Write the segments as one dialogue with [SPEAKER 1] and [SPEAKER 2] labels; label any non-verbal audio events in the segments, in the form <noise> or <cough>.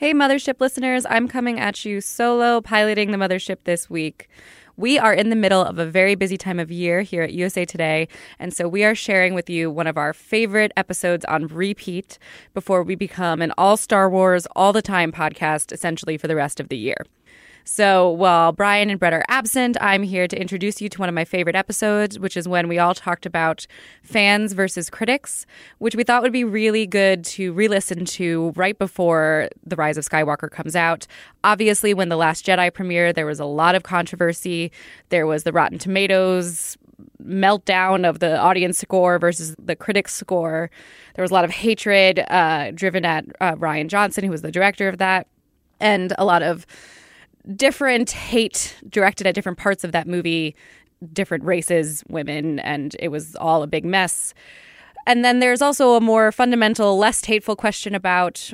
[SPEAKER 1] Hey, Mothership listeners, I'm coming at you solo piloting the Mothership this week. We are in the middle of a very busy time of year here at USA Today, and so we are sharing with you one of our favorite episodes on repeat before we become an all Star Wars, all the time podcast essentially for the rest of the year. So while Brian and Brett are absent, I'm here to introduce you to one of my favorite episodes, which is when we all talked about fans versus critics, which we thought would be really good to re listen to right before The Rise of Skywalker comes out. Obviously, when The Last Jedi premiered, there was a lot of controversy. There was the Rotten Tomatoes meltdown of the audience score versus the critics score. There was a lot of hatred uh, driven at uh, Rian Johnson, who was the director of that, and a lot of different hate directed at different parts of that movie, different races, women, and it was all a big mess. And then there's also a more fundamental, less hateful question about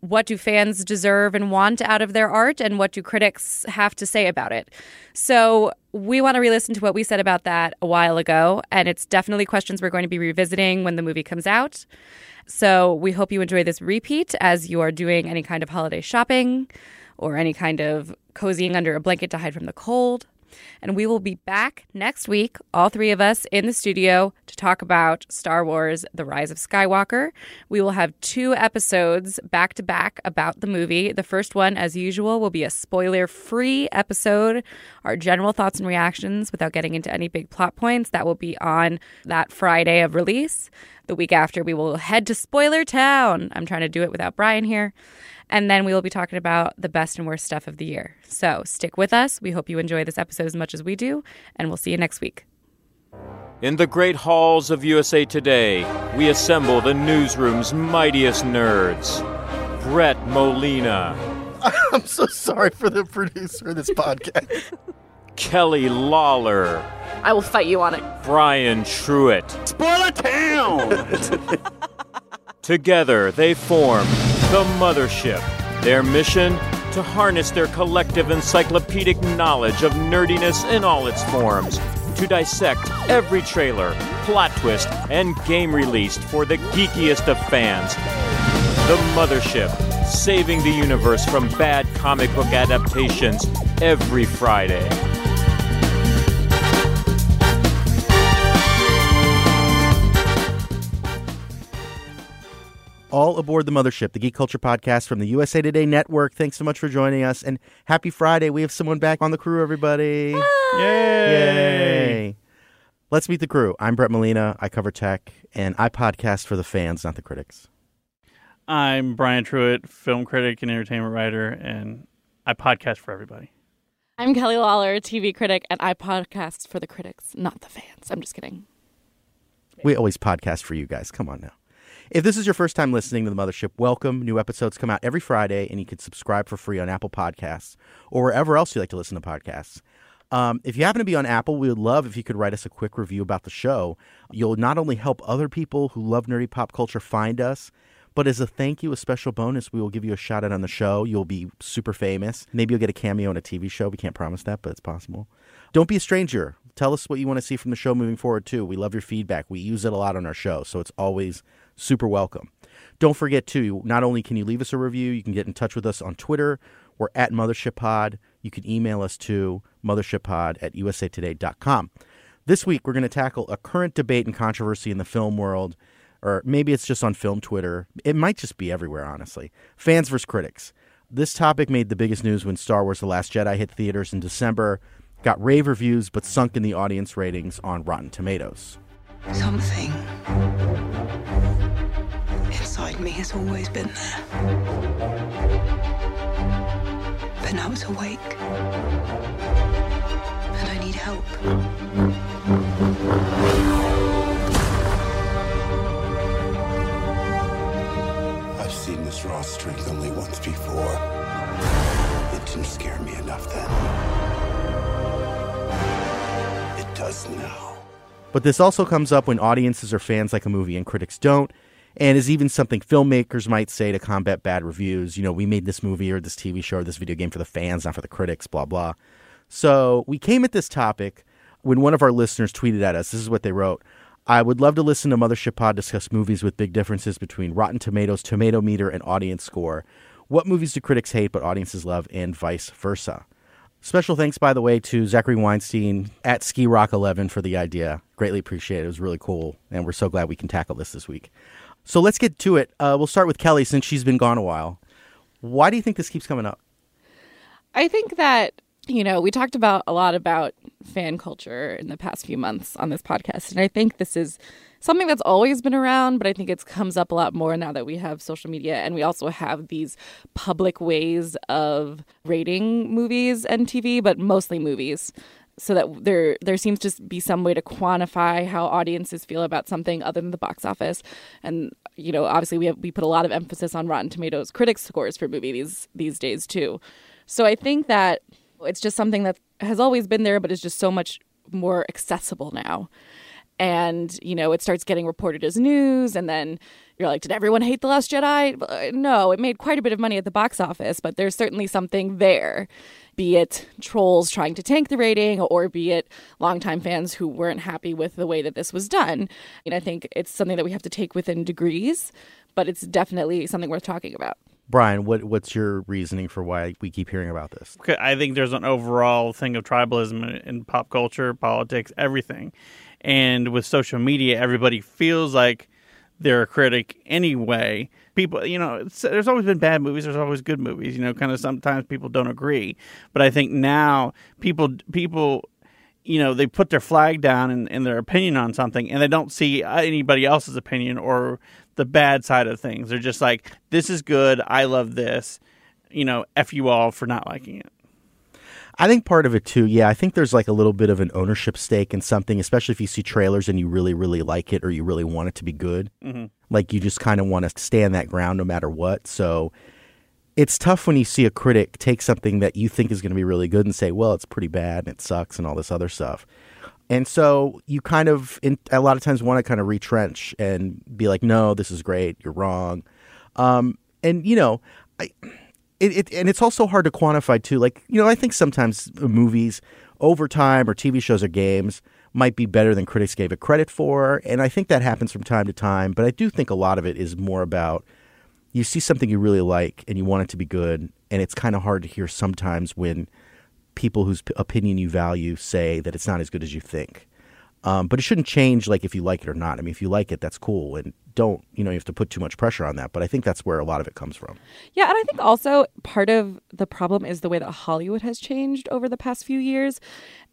[SPEAKER 1] what do fans deserve and want out of their art, and what do critics have to say about it. So we want to re-listen to what we said about that a while ago, and it's definitely questions we're going to be revisiting when the movie comes out. So we hope you enjoy this repeat as you are doing any kind of holiday shopping or any kind of cozying under a blanket to hide from the cold. And we will be back next week, all three of us in the studio, to talk about Star Wars The Rise of Skywalker. We will have two episodes back to back about the movie. The first one, as usual, will be a spoiler free episode, our general thoughts and reactions without getting into any big plot points. That will be on that Friday of release. The week after, we will head to Spoiler Town. I'm trying to do it without Brian here. And then we will be talking about the best and worst stuff of the year. So stick with us. We hope you enjoy this episode as much as we do, and we'll see you next week.
[SPEAKER 2] In the great halls of USA Today, we assemble the newsroom's mightiest nerds. Brett Molina. <laughs>
[SPEAKER 3] I'm so sorry for the producer of this podcast. <laughs>
[SPEAKER 2] Kelly Lawler.
[SPEAKER 1] I will fight you on it.
[SPEAKER 2] Brian Truitt.
[SPEAKER 3] Spoiler Town! <laughs>
[SPEAKER 2] Together, they form the Mothership. Their mission? To harness their collective encyclopedic knowledge of nerdiness in all its forms. To dissect every trailer, plot twist, and game released for the geekiest of fans. The Mothership, saving the universe from bad comic book adaptations every Friday.
[SPEAKER 3] All aboard the mothership, the Geek Culture Podcast from the USA Today Network. Thanks so much for joining us, and happy Friday. We have someone back on the crew, everybody.
[SPEAKER 2] Yay!
[SPEAKER 3] Yay! Let's meet the crew. I'm Brett Molina. I cover tech, and I podcast for the fans, not the critics.
[SPEAKER 4] I'm Brian Truitt, film critic and entertainment writer, and I podcast for everybody.
[SPEAKER 1] I'm Kelly Lawler, TV critic, and I podcast for the critics, not the fans. I'm just kidding.
[SPEAKER 3] We always podcast for you guys. Come on now. If this is your first time listening to the Mothership, welcome. New episodes come out every Friday, and you can subscribe for free on Apple Podcasts or wherever else you like to listen to podcasts. Um, if you happen to be on Apple, we would love if you could write us a quick review about the show. You'll not only help other people who love nerdy pop culture find us, but as a thank you, a special bonus, we will give you a shout out on the show. You'll be super famous. Maybe you'll get a cameo in a TV show. We can't promise that, but it's possible. Don't be a stranger. Tell us what you want to see from the show moving forward, too. We love your feedback. We use it a lot on our show, so it's always super welcome. Don't forget, too, not only can you leave us a review, you can get in touch with us on Twitter. We're at Mothership Pod. You can email us to mothershippod at usatoday.com. This week, we're going to tackle a current debate and controversy in the film world, or maybe it's just on film Twitter. It might just be everywhere, honestly. Fans versus critics. This topic made the biggest news when Star Wars The Last Jedi hit theaters in December, got rave reviews, but sunk in the audience ratings on Rotten Tomatoes.
[SPEAKER 5] Something inside me has always been there. But now it's awake. And I need help.
[SPEAKER 6] I've seen this raw strength only once before. It didn't scare me enough then. It now.
[SPEAKER 3] But this also comes up when audiences or fans like a movie and critics don't, and is even something filmmakers might say to combat bad reviews. You know, we made this movie or this TV show or this video game for the fans, not for the critics, blah, blah. So we came at this topic when one of our listeners tweeted at us. This is what they wrote. I would love to listen to Mothership Pod discuss movies with big differences between Rotten Tomatoes, Tomato Meter, and audience score. What movies do critics hate but audiences love, and vice versa? Special thanks, by the way, to Zachary Weinstein at Ski Rock 11 for the idea. Greatly appreciate it. It was really cool, and we're so glad we can tackle this this week. So let's get to it. Uh, we'll start with Kelly since she's been gone a while. Why do you think this keeps coming up?
[SPEAKER 1] I think that you know we talked about a lot about fan culture in the past few months on this podcast, and I think this is something that's always been around, but I think it comes up a lot more now that we have social media and we also have these public ways of rating movies and TV, but mostly movies. So that there there seems to be some way to quantify how audiences feel about something other than the box office. And you know, obviously we have we put a lot of emphasis on Rotten Tomatoes critics scores for movies these days too. So I think that it's just something that has always been there, but is just so much more accessible now. And, you know, it starts getting reported as news. And then you're like, did everyone hate The Last Jedi? Uh, No, it made quite a bit of money at the box office, but there's certainly something there. Be it trolls trying to tank the rating, or be it longtime fans who weren't happy with the way that this was done. And I think it's something that we have to take within degrees, but it's definitely something worth talking about.
[SPEAKER 3] Brian, what what's your reasoning for why we keep hearing about this?
[SPEAKER 4] Okay, I think there's an overall thing of tribalism in, in pop culture, politics, everything. And with social media, everybody feels like they're a critic anyway. People, you know, there's always been bad movies. There's always good movies. You know, kind of sometimes people don't agree. But I think now people people you know they put their flag down and, and their opinion on something and they don't see anybody else's opinion or the bad side of things they're just like this is good i love this you know f you all for not liking it
[SPEAKER 3] I think part of it too, yeah, I think there's like a little bit of an ownership stake in something, especially if you see trailers and you really, really like it or you really want it to be good.
[SPEAKER 4] Mhm.
[SPEAKER 3] Like you just kind of want to stand that ground no matter what. So it's tough when you see a critic take something that you think is going to be really good and say, well, it's pretty bad and it sucks and all this other stuff. And so you kind of, in, a lot of times, want to kind of retrench and be like, no, this is great. You're wrong. Um, and, you know, I, it, it, and it's also hard to quantify too. Like, you know, I think sometimes movies over time or TV shows or games might be better than critics gave it credit for. And I think that happens from time to time. But I do think a lot of it is more about you see something you really like and you want it to be good. And it's kind of hard to hear sometimes when people whose opinion you value say that it's not as good as you think. Um, but it shouldn't change like if you like it or not. I mean, if you like it, that's cool, and don't you know you have to put too much pressure on that. But I think that's where a lot of it comes from.
[SPEAKER 1] Yeah, and I think also part of the problem is the way that Hollywood has changed over the past few years.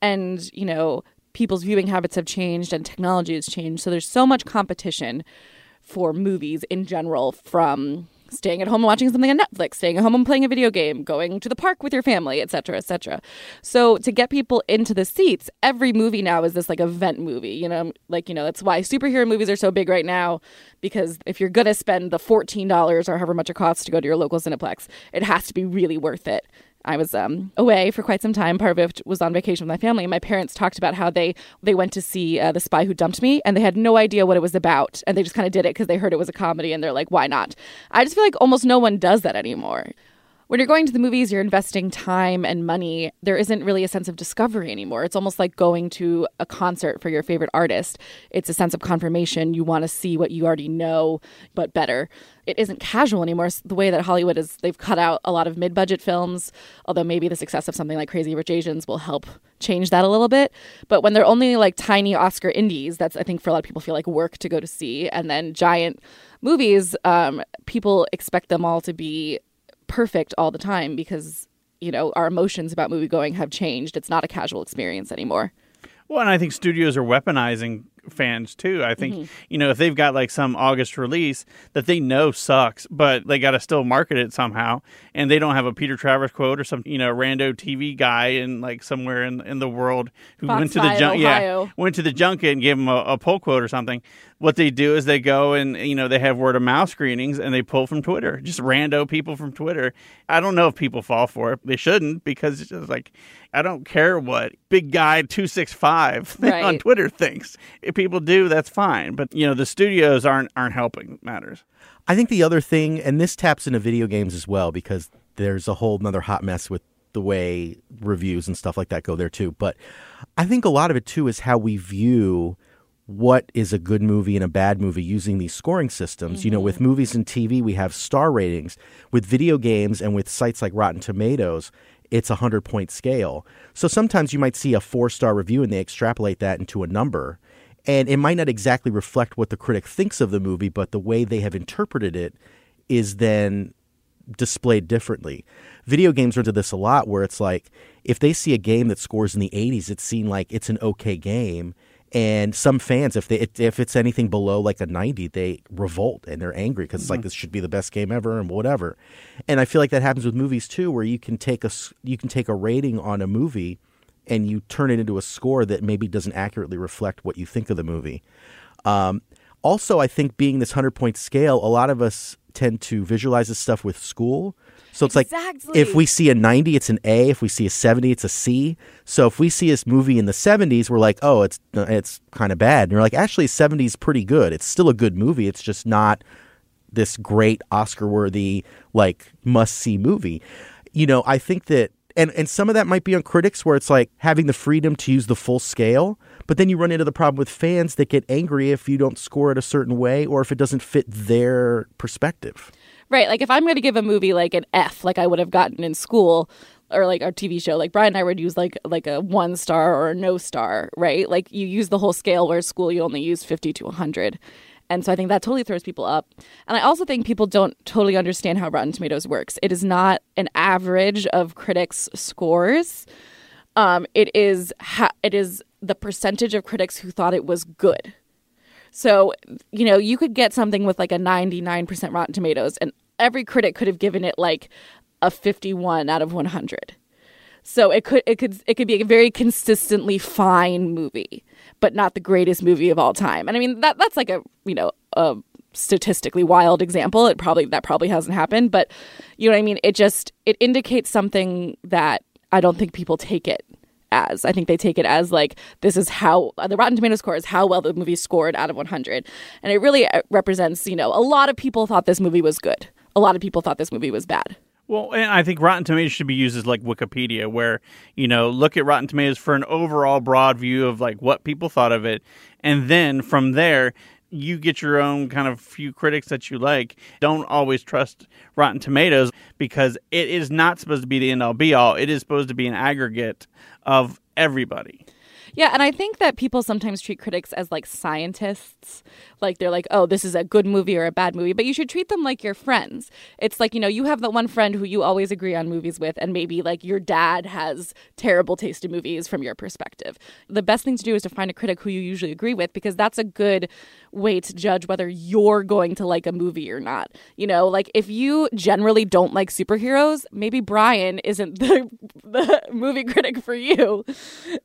[SPEAKER 1] And, you know, people's viewing habits have changed and technology has changed. So there's so much competition for movies in general from staying at home and watching something on Netflix, staying at home and playing a video game, going to the park with your family, et cetera, et cetera. So to get people into the seats, every movie now is this like event movie, you know, like, you know, that's why superhero movies are so big right now because if you're to spend the $14 or however much it costs to go to your local Cineplex, it has to be really worth it. I was um, away for quite some time. It was on vacation with my family. And my parents talked about how they they went to see uh, The Spy Who Dumped Me, and they had no idea what it was about, and they just kind of did it because they heard it was a comedy, and they're like, "Why not?" I just feel like almost no one does that anymore. When you're going to the movies, you're investing time and money. There isn't really a sense of discovery anymore. It's almost like going to a concert for your favorite artist. It's a sense of confirmation. You want to see what you already know, but better. It isn't casual anymore. It's the way that Hollywood is, they've cut out a lot of mid budget films, although maybe the success of something like Crazy Rich Asians will help change that a little bit. But when they're only like tiny Oscar indies, that's, I think, for a lot of people feel like work to go to see. And then giant movies, um, people expect them all to be perfect all the time because you know our emotions about movie going have changed it's not a casual experience anymore
[SPEAKER 4] Well, and I think studios are weaponizing fans too. I think mm-hmm. you know if they've got like some August release that they know sucks, but they got to still market it somehow, and they don't have a Peter Travers quote or some you know rando TV guy in like somewhere in in the world who
[SPEAKER 1] Fox
[SPEAKER 4] went to the yeah went to the junket and gave him a, a pull quote or something. What they do is they go and you know they have word of mouth screenings and they pull from Twitter, just rando people from Twitter. I don't know if people fall for it. They shouldn't because it's just like I don't care what big guy two six five <laughs> on Twitter thinks. If people do, that's fine. But you know the studios aren't aren't helping matters.
[SPEAKER 3] I think the other thing, and this taps into video games as well, because there's a whole nother hot mess with the way reviews and stuff like that go there too. But I think a lot of it too is how we view what is a good movie and a bad movie using these scoring systems. You know, with mm-hmm. movies and TV, we have star ratings. With video games and with sites like Rotten Tomatoes, it's a 100 point scale. So sometimes you might see a four star review and they extrapolate that into a number. And it might not exactly reflect what the critic thinks of the movie, but the way they have interpreted it is then displayed differently. Video games run into this a lot where it's like if they see a game that scores in the 80s, it's seen like it's an okay game. And some fans, if they if it's anything below like a 90, they revolt and they're angry because it's like this should be the best game ever and whatever. And I feel like that happens with movies too, where you can take a you can take a rating on a movie and you turn it into a score that maybe doesn't accurately reflect what you think of the movie. Um, also, I think being this 100 point scale, a lot of us tend to visualize this stuff with school. So it's like if we see a 90, it's an A. If we see a 70, it's a C. So if we see this movie in the 70s, we're like, oh, it's it's kind of bad. And you're like, actually, 70 is pretty good. It's still a good movie. It's just not this great Oscar worthy, like must see movie. You know, I think that and, and some of that might be on critics where it's like having the freedom to use the full scale, but then you run into the problem with fans that get angry if you don't score it a certain way or if it doesn't fit their perspective.
[SPEAKER 1] Right. Like if I'm going to give a movie like an F, like I would have gotten in school, or like our TV show, like Brian and I would use like like a one star or a no star, right? Like you use the whole scale, where school you only use fifty to hundred. And so I think that totally throws people up. And I also think people don't totally understand how Rotten Tomatoes works. It is not an average of critics' scores. Um, it is ha- it is the percentage of critics who thought it was good. So, you know, you could get something with like a 99% Rotten Tomatoes, and every critic could have given it like a 51 out of 100. So it could it could it could be a very consistently fine movie, but not the greatest movie of all time. And I mean that that's like a you know a statistically wild example. It probably that probably hasn't happened, but you know what I mean. It just it indicates something that I don't think people take it as. I think they take it as like this is how the Rotten Tomatoes score is how well the movie scored out of 100, and it really uh, represents you know a lot of people thought this movie was good. A lot of people thought this movie was bad.
[SPEAKER 4] Well, and I think Rotten Tomatoes should be used as like Wikipedia, where you know look at Rotten Tomatoes for an overall broad view of like what people thought of it, and then from there you get your own kind of few critics that you like. Don't always trust Rotten Tomatoes because it is not supposed to be the end all be all. It is supposed to be an aggregate of everybody.
[SPEAKER 1] Yeah, and I think that people sometimes treat critics as like scientists. Like they're like, oh, this is a good movie or a bad movie, but you should treat them like your friends. It's like, you know, you have the one friend who you always agree on movies with, and maybe like your dad has terrible taste in movies from your perspective. The best thing to do is to find a critic who you usually agree with because that's a good way to judge whether you're going to like a movie or not. You know, like if you generally don't like superheroes, maybe Brian isn't <laughs> the, the movie critic for you.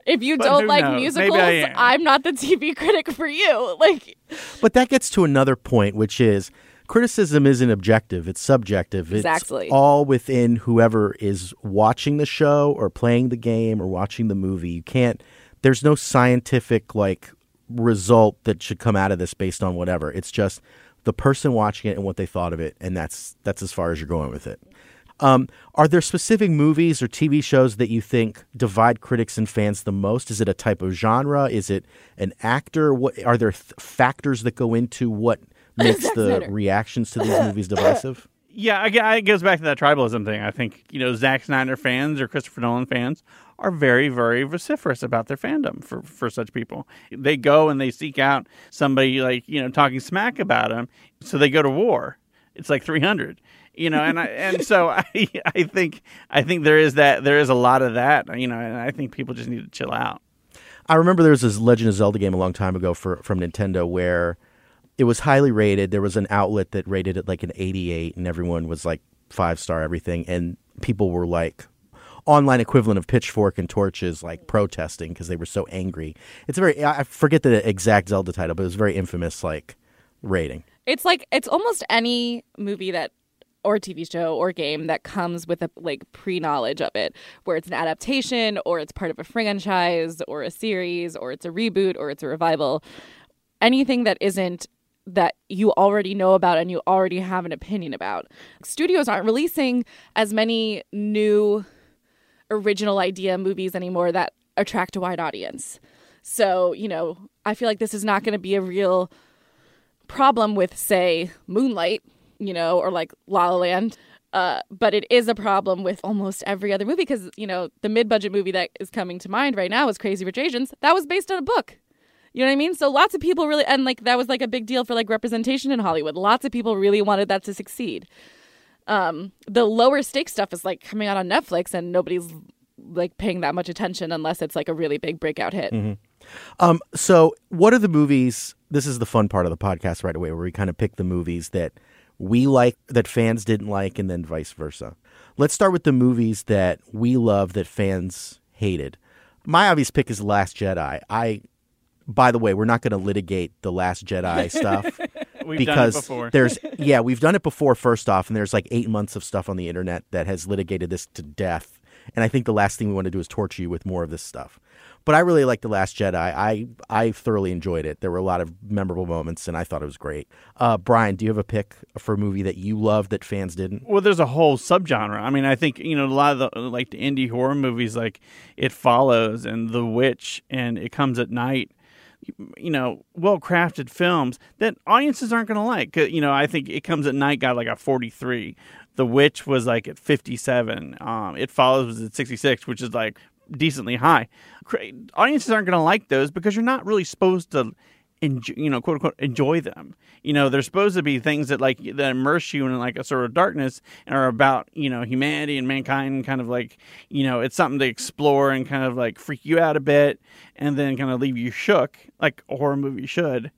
[SPEAKER 1] If you
[SPEAKER 4] But
[SPEAKER 1] don't like
[SPEAKER 4] knows?
[SPEAKER 1] musicals,
[SPEAKER 4] I am.
[SPEAKER 1] I'm not the <laughs> TV critic for you. <laughs> Like,
[SPEAKER 3] But that gets to another point, which is criticism isn't objective, it's subjective.
[SPEAKER 1] Exactly.
[SPEAKER 3] It's all within whoever is watching the show or playing the game or watching the movie. You can't, there's no scientific like result that should come out of this based on whatever. It's just the person watching it and what they thought of it, and that's that's as far as you're going with it. Um, are there specific movies or TV shows that you think divide critics and fans the most? Is it a type of genre? Is it an actor? What are there th- factors that go into what <laughs> makes the
[SPEAKER 1] Snyder.
[SPEAKER 3] reactions to these movies <laughs> divisive?
[SPEAKER 4] Yeah, it goes back to that tribalism thing. I think you know Zack Snyder fans or Christopher Nolan fans are very, very vociferous about their fandom for for such people. They go and they seek out somebody like you know talking smack about them, so they go to war. It's like three hundred, you know, and I and so <laughs> I I think I think there is that there is a lot of that, you know, and I think people just need to chill out.
[SPEAKER 3] I remember there was this Legend of Zelda game a long time ago for from Nintendo where it was highly rated. There was an outlet that rated it like an 88, and everyone was like five star everything, and people were like online equivalent of pitchfork and torches like protesting because they were so angry. It's a very I forget the exact Zelda title, but it was very infamous like rating.
[SPEAKER 1] it's like, it's almost any movie that, or TV show or game that comes with a like pre knowledge of it, where it's an adaptation or it's part of a franchise or a series or it's a reboot or it's a revival. Anything that isn't that you already know about and you already have an opinion about. Studios aren't releasing as many new original idea movies anymore that attract a wide audience. So, you know, I feel like this is not going to be a real problem with, say, Moonlight, you know, or like La La Land. Uh, but it is a problem with almost every other movie because, you know, the mid budget movie that is coming to mind right now is Crazy Rich Asians. That was based on a book. You know what I mean? So lots of people really, and like that was like a big deal for like representation in Hollywood. Lots of people really wanted that to succeed. Um, the lower stakes stuff is like coming out on Netflix and nobody's like paying that much attention unless it's like a really big breakout hit.
[SPEAKER 3] Um, so what are the movies? This is the fun part of the podcast right away, where we kind of pick the movies that we like that fans didn't like, and then vice versa. Let's start with the movies that we love that fans hated. My obvious pick is The Last Jedi. I, by the way, we're not going to litigate the Last Jedi <laughs> stuff
[SPEAKER 4] We've
[SPEAKER 3] because
[SPEAKER 4] done it before.
[SPEAKER 3] there's <laughs> yeah we've done it before. First off, and there's like eight months of stuff on the internet that has litigated this to death. And I think the last thing we want to do is torture you with more of this stuff. But I really like The Last Jedi. I I thoroughly enjoyed it. There were a lot of memorable moments, and I thought it was great. Uh, Brian, do you have a pick for a movie that you love that fans didn't?
[SPEAKER 4] Well, there's a whole subgenre. I mean, I think you know a lot of the like the indie horror movies, like It Follows and The Witch and It Comes at Night. You know, well crafted films that audiences aren't going to like. You know, I think It Comes at Night got like a 43. The Witch was like at 57. Um, it Follows was at 66, which is like decently high. Audiences aren't going to like those because you're not really supposed to enjoy, you know, quote unquote, enjoy them. You know, they're supposed to be things that like that immerse you in like a sort of darkness and are about you know humanity and mankind, kind of like you know it's something to explore and kind of like freak you out a bit, and then kind of leave you shook like a horror movie should.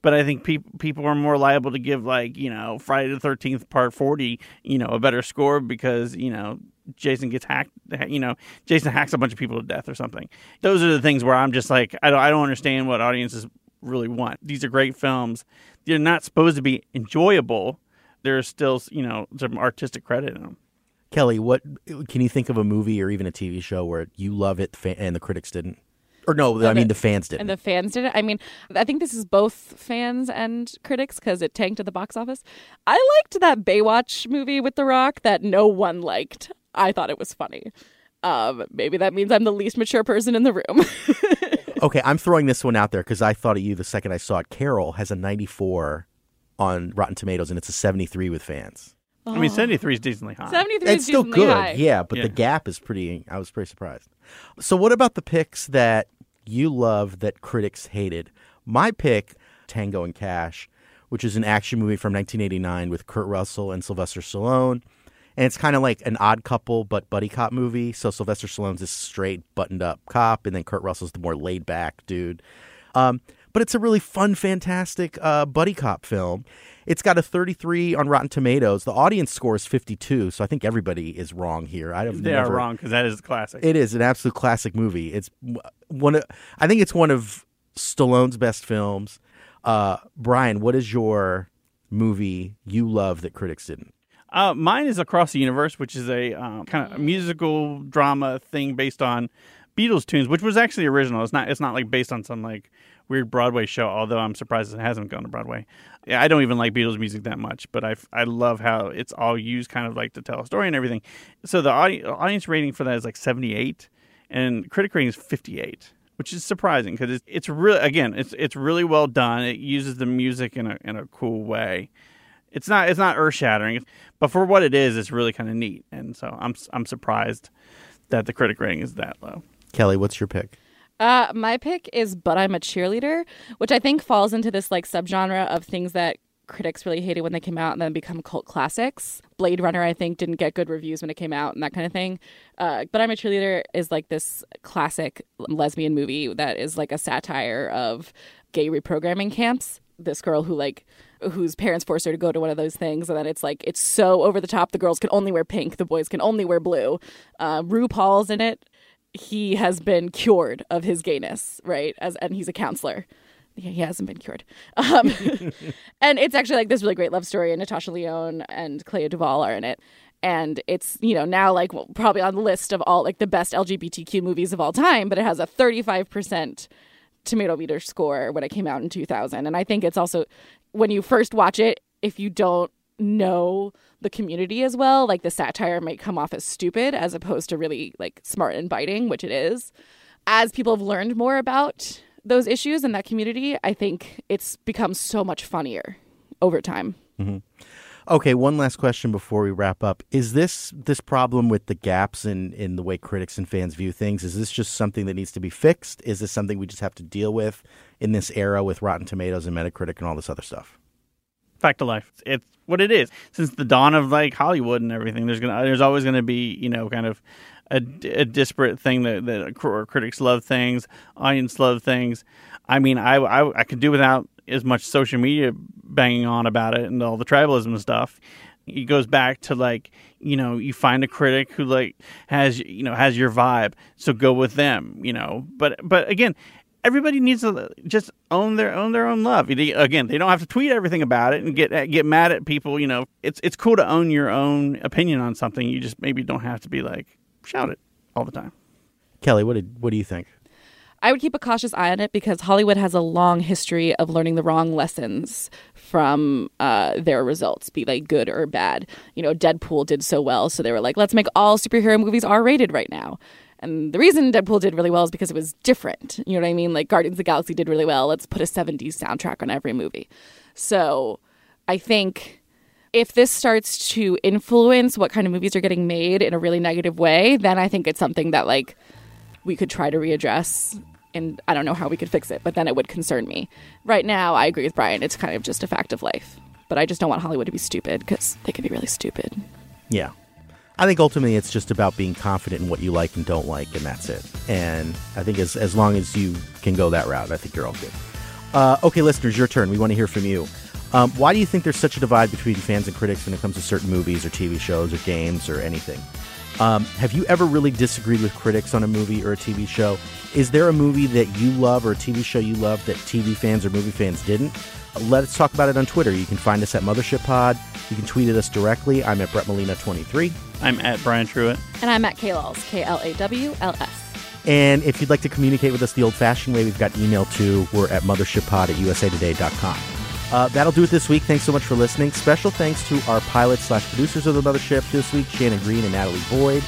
[SPEAKER 4] But I think people people are more liable to give like you know Friday the Thirteenth Part Forty you know a better score because you know Jason gets hacked you know Jason hacks a bunch of people to death or something. Those are the things where I'm just like I don't I don't understand what audiences really want. These are great films. They're not supposed to be enjoyable. There's still you know some artistic credit in them.
[SPEAKER 3] Kelly, what can you think of a movie or even a TV show where you love it and the critics didn't? Or no, I mean the fans didn't.
[SPEAKER 1] And the fans did it. I mean, I think this is both fans and critics because it tanked at the box office. I liked that Baywatch movie with The Rock that no one liked. I thought it was funny. Um, maybe that means I'm the least mature person in the room. <laughs>
[SPEAKER 3] okay, I'm throwing this one out there because I thought of you the second I saw it. Carol has a 94 on Rotten Tomatoes, and it's a 73 with fans.
[SPEAKER 4] I mean, 73 is decently high.
[SPEAKER 1] 73
[SPEAKER 3] It's
[SPEAKER 1] is
[SPEAKER 3] still good,
[SPEAKER 1] high.
[SPEAKER 3] yeah, but the gap is pretty. I was pretty surprised. So, what about the picks that you love that critics hated? My pick, Tango and Cash, which is an action movie from 1989 with Kurt Russell and Sylvester Stallone. And it's kind of like an odd couple, but buddy cop movie. So Sylvester Stallone's this straight, buttoned up cop, and then Kurt Russell's the more laid back dude. Um, but it's a really fun, fantastic uh, buddy cop film. It's got a 33 on Rotten Tomatoes. The audience score is 52, so I think everybody is wrong here. I have
[SPEAKER 4] They
[SPEAKER 3] never,
[SPEAKER 4] are wrong because that is a classic.
[SPEAKER 3] It is an absolute classic movie. It's one. Of, I think it's one of Stallone's best films. Uh, Brian, what is your movie you love that critics didn't?
[SPEAKER 4] Uh, mine is Across the Universe, which is a um, kind of musical drama thing based on Beatles tunes, which was actually original. It's not. It's not like based on some like weird Broadway show. Although I'm surprised it hasn't gone to Broadway. I don't even like Beatles music that much, but I I love how it's all used kind of like to tell a story and everything. So the audi- audience rating for that is like 78, and critic rating is 58. Which is surprising because it's, it's really again it's it's really well done. It uses the music in a in a cool way it's not it's not earth shattering, but for what it is, it's really kind of neat. And so I'm I'm surprised that the critic rating is that low.
[SPEAKER 3] Kelly, what's your pick?
[SPEAKER 1] Uh, my pick is But I'm a Cheerleader, which I think falls into this like subgenre of things that critics really hated when they came out and then become cult classics. Blade Runner, I think, didn't get good reviews when it came out and that kind of thing. Uh, but I'm a Cheerleader is like this classic lesbian movie that is like a satire of gay reprogramming camps. This girl who like whose parents force her to go to one of those things, and then it's like it's so over the top. The girls can only wear pink, the boys can only wear blue. Uh, RuPaul's in it he has been cured of his gayness, right? As and he's a counselor. Yeah, he hasn't been cured. Um, <laughs> and it's actually like this really great love story, and Natasha Lyonne and Clea Duvall are in it. And it's you know now like well, probably on the list of all like the best LGBTQ movies of all time, but it has a 35 percent tomato meter score when it came out in 2000. And I think it's also when you first watch it, if you don't know the community as well, like the satire might come off as stupid as opposed to really like smart and biting, which it is. As people have learned more about those issues in that community, I think it's become so much funnier over time. Mm-hmm.
[SPEAKER 3] Okay, one last question before we wrap up. Is this this problem with the gaps in in the way critics and fans view things? Is this just something that needs to be fixed? Is this something we just have to deal with in this era with Rotten Tomatoes and Metacritic and all this other stuff?
[SPEAKER 4] fact of life. It's what it is. Since the dawn of like Hollywood and everything, there's gonna there's always gonna be you know kind of a, a disparate thing that that critics love things, audience love things. I mean, I, I I could do without as much social media banging on about it and all the tribalism stuff. It goes back to like you know you find a critic who like has you know has your vibe, so go with them. You know, but but again, everybody needs to just own their own their own love. Again, they don't have to tweet everything about it and get uh, get mad at people. You know, it's it's cool to own your own opinion on something. You just maybe don't have to be like shout it all the time.
[SPEAKER 3] Kelly, what did what do you think?
[SPEAKER 1] I would keep a cautious eye on it because Hollywood has a long history of learning the wrong lessons from uh, their results, be they good or bad. You know, Deadpool did so well, so they were like, let's make all superhero movies R rated right now. And the reason Deadpool did really well is because it was different. You know what I mean? Like Guardians of the Galaxy did really well. Let's put a 70s soundtrack on every movie. So I think if this starts to influence what kind of movies are getting made in a really negative way, then I think it's something that like we could try to readdress and I don't know how we could fix it, but then it would concern me. Right now, I agree with Brian. It's kind of just a fact of life. But I just don't want Hollywood to be stupid because they can be really stupid.
[SPEAKER 3] Yeah. I think ultimately it's just about being confident in what you like and don't like, and that's it. And I think as, as long as you can go that route, I think you're all good. Uh, okay, listeners, your turn. We want to hear from you. Um, why do you think there's such a divide between fans and critics when it comes to certain movies or TV shows or games or anything? Um, have you ever really disagreed with critics on a movie or a TV show? Is there a movie that you love or a TV show you love that TV fans or movie fans didn't? Let's talk about it on Twitter. You can find us at Mothership Pod. You can tweet at us directly. I'm at Brett Molina23.
[SPEAKER 4] I'm at Brian Truitt.
[SPEAKER 1] And I'm at K-Laws, K L A W L S.
[SPEAKER 3] And if you'd like to communicate with us the old fashioned way, we've got email too. We're at mothershippod at usatoday.com. Uh, that'll do it this week. Thanks so much for listening. Special thanks to our pilots slash producers of the Mothership this week, Shannon Green and Natalie Boyd.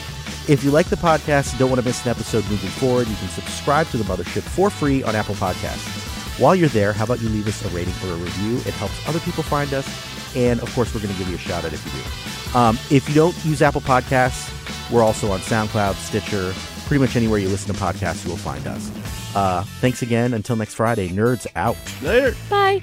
[SPEAKER 3] If you like the podcast and don't want to miss an episode moving forward, you can subscribe to the Mothership for free on Apple Podcasts. While you're there, how about you leave us a rating or a review? It helps other people find us. And of course, we're going to give you a shout out if you do. Um, if you don't use Apple Podcasts, we're also on SoundCloud, Stitcher, pretty much anywhere you listen to podcasts, you will find us. Uh, thanks again. Until next Friday, nerds out.
[SPEAKER 4] Later.
[SPEAKER 1] Bye.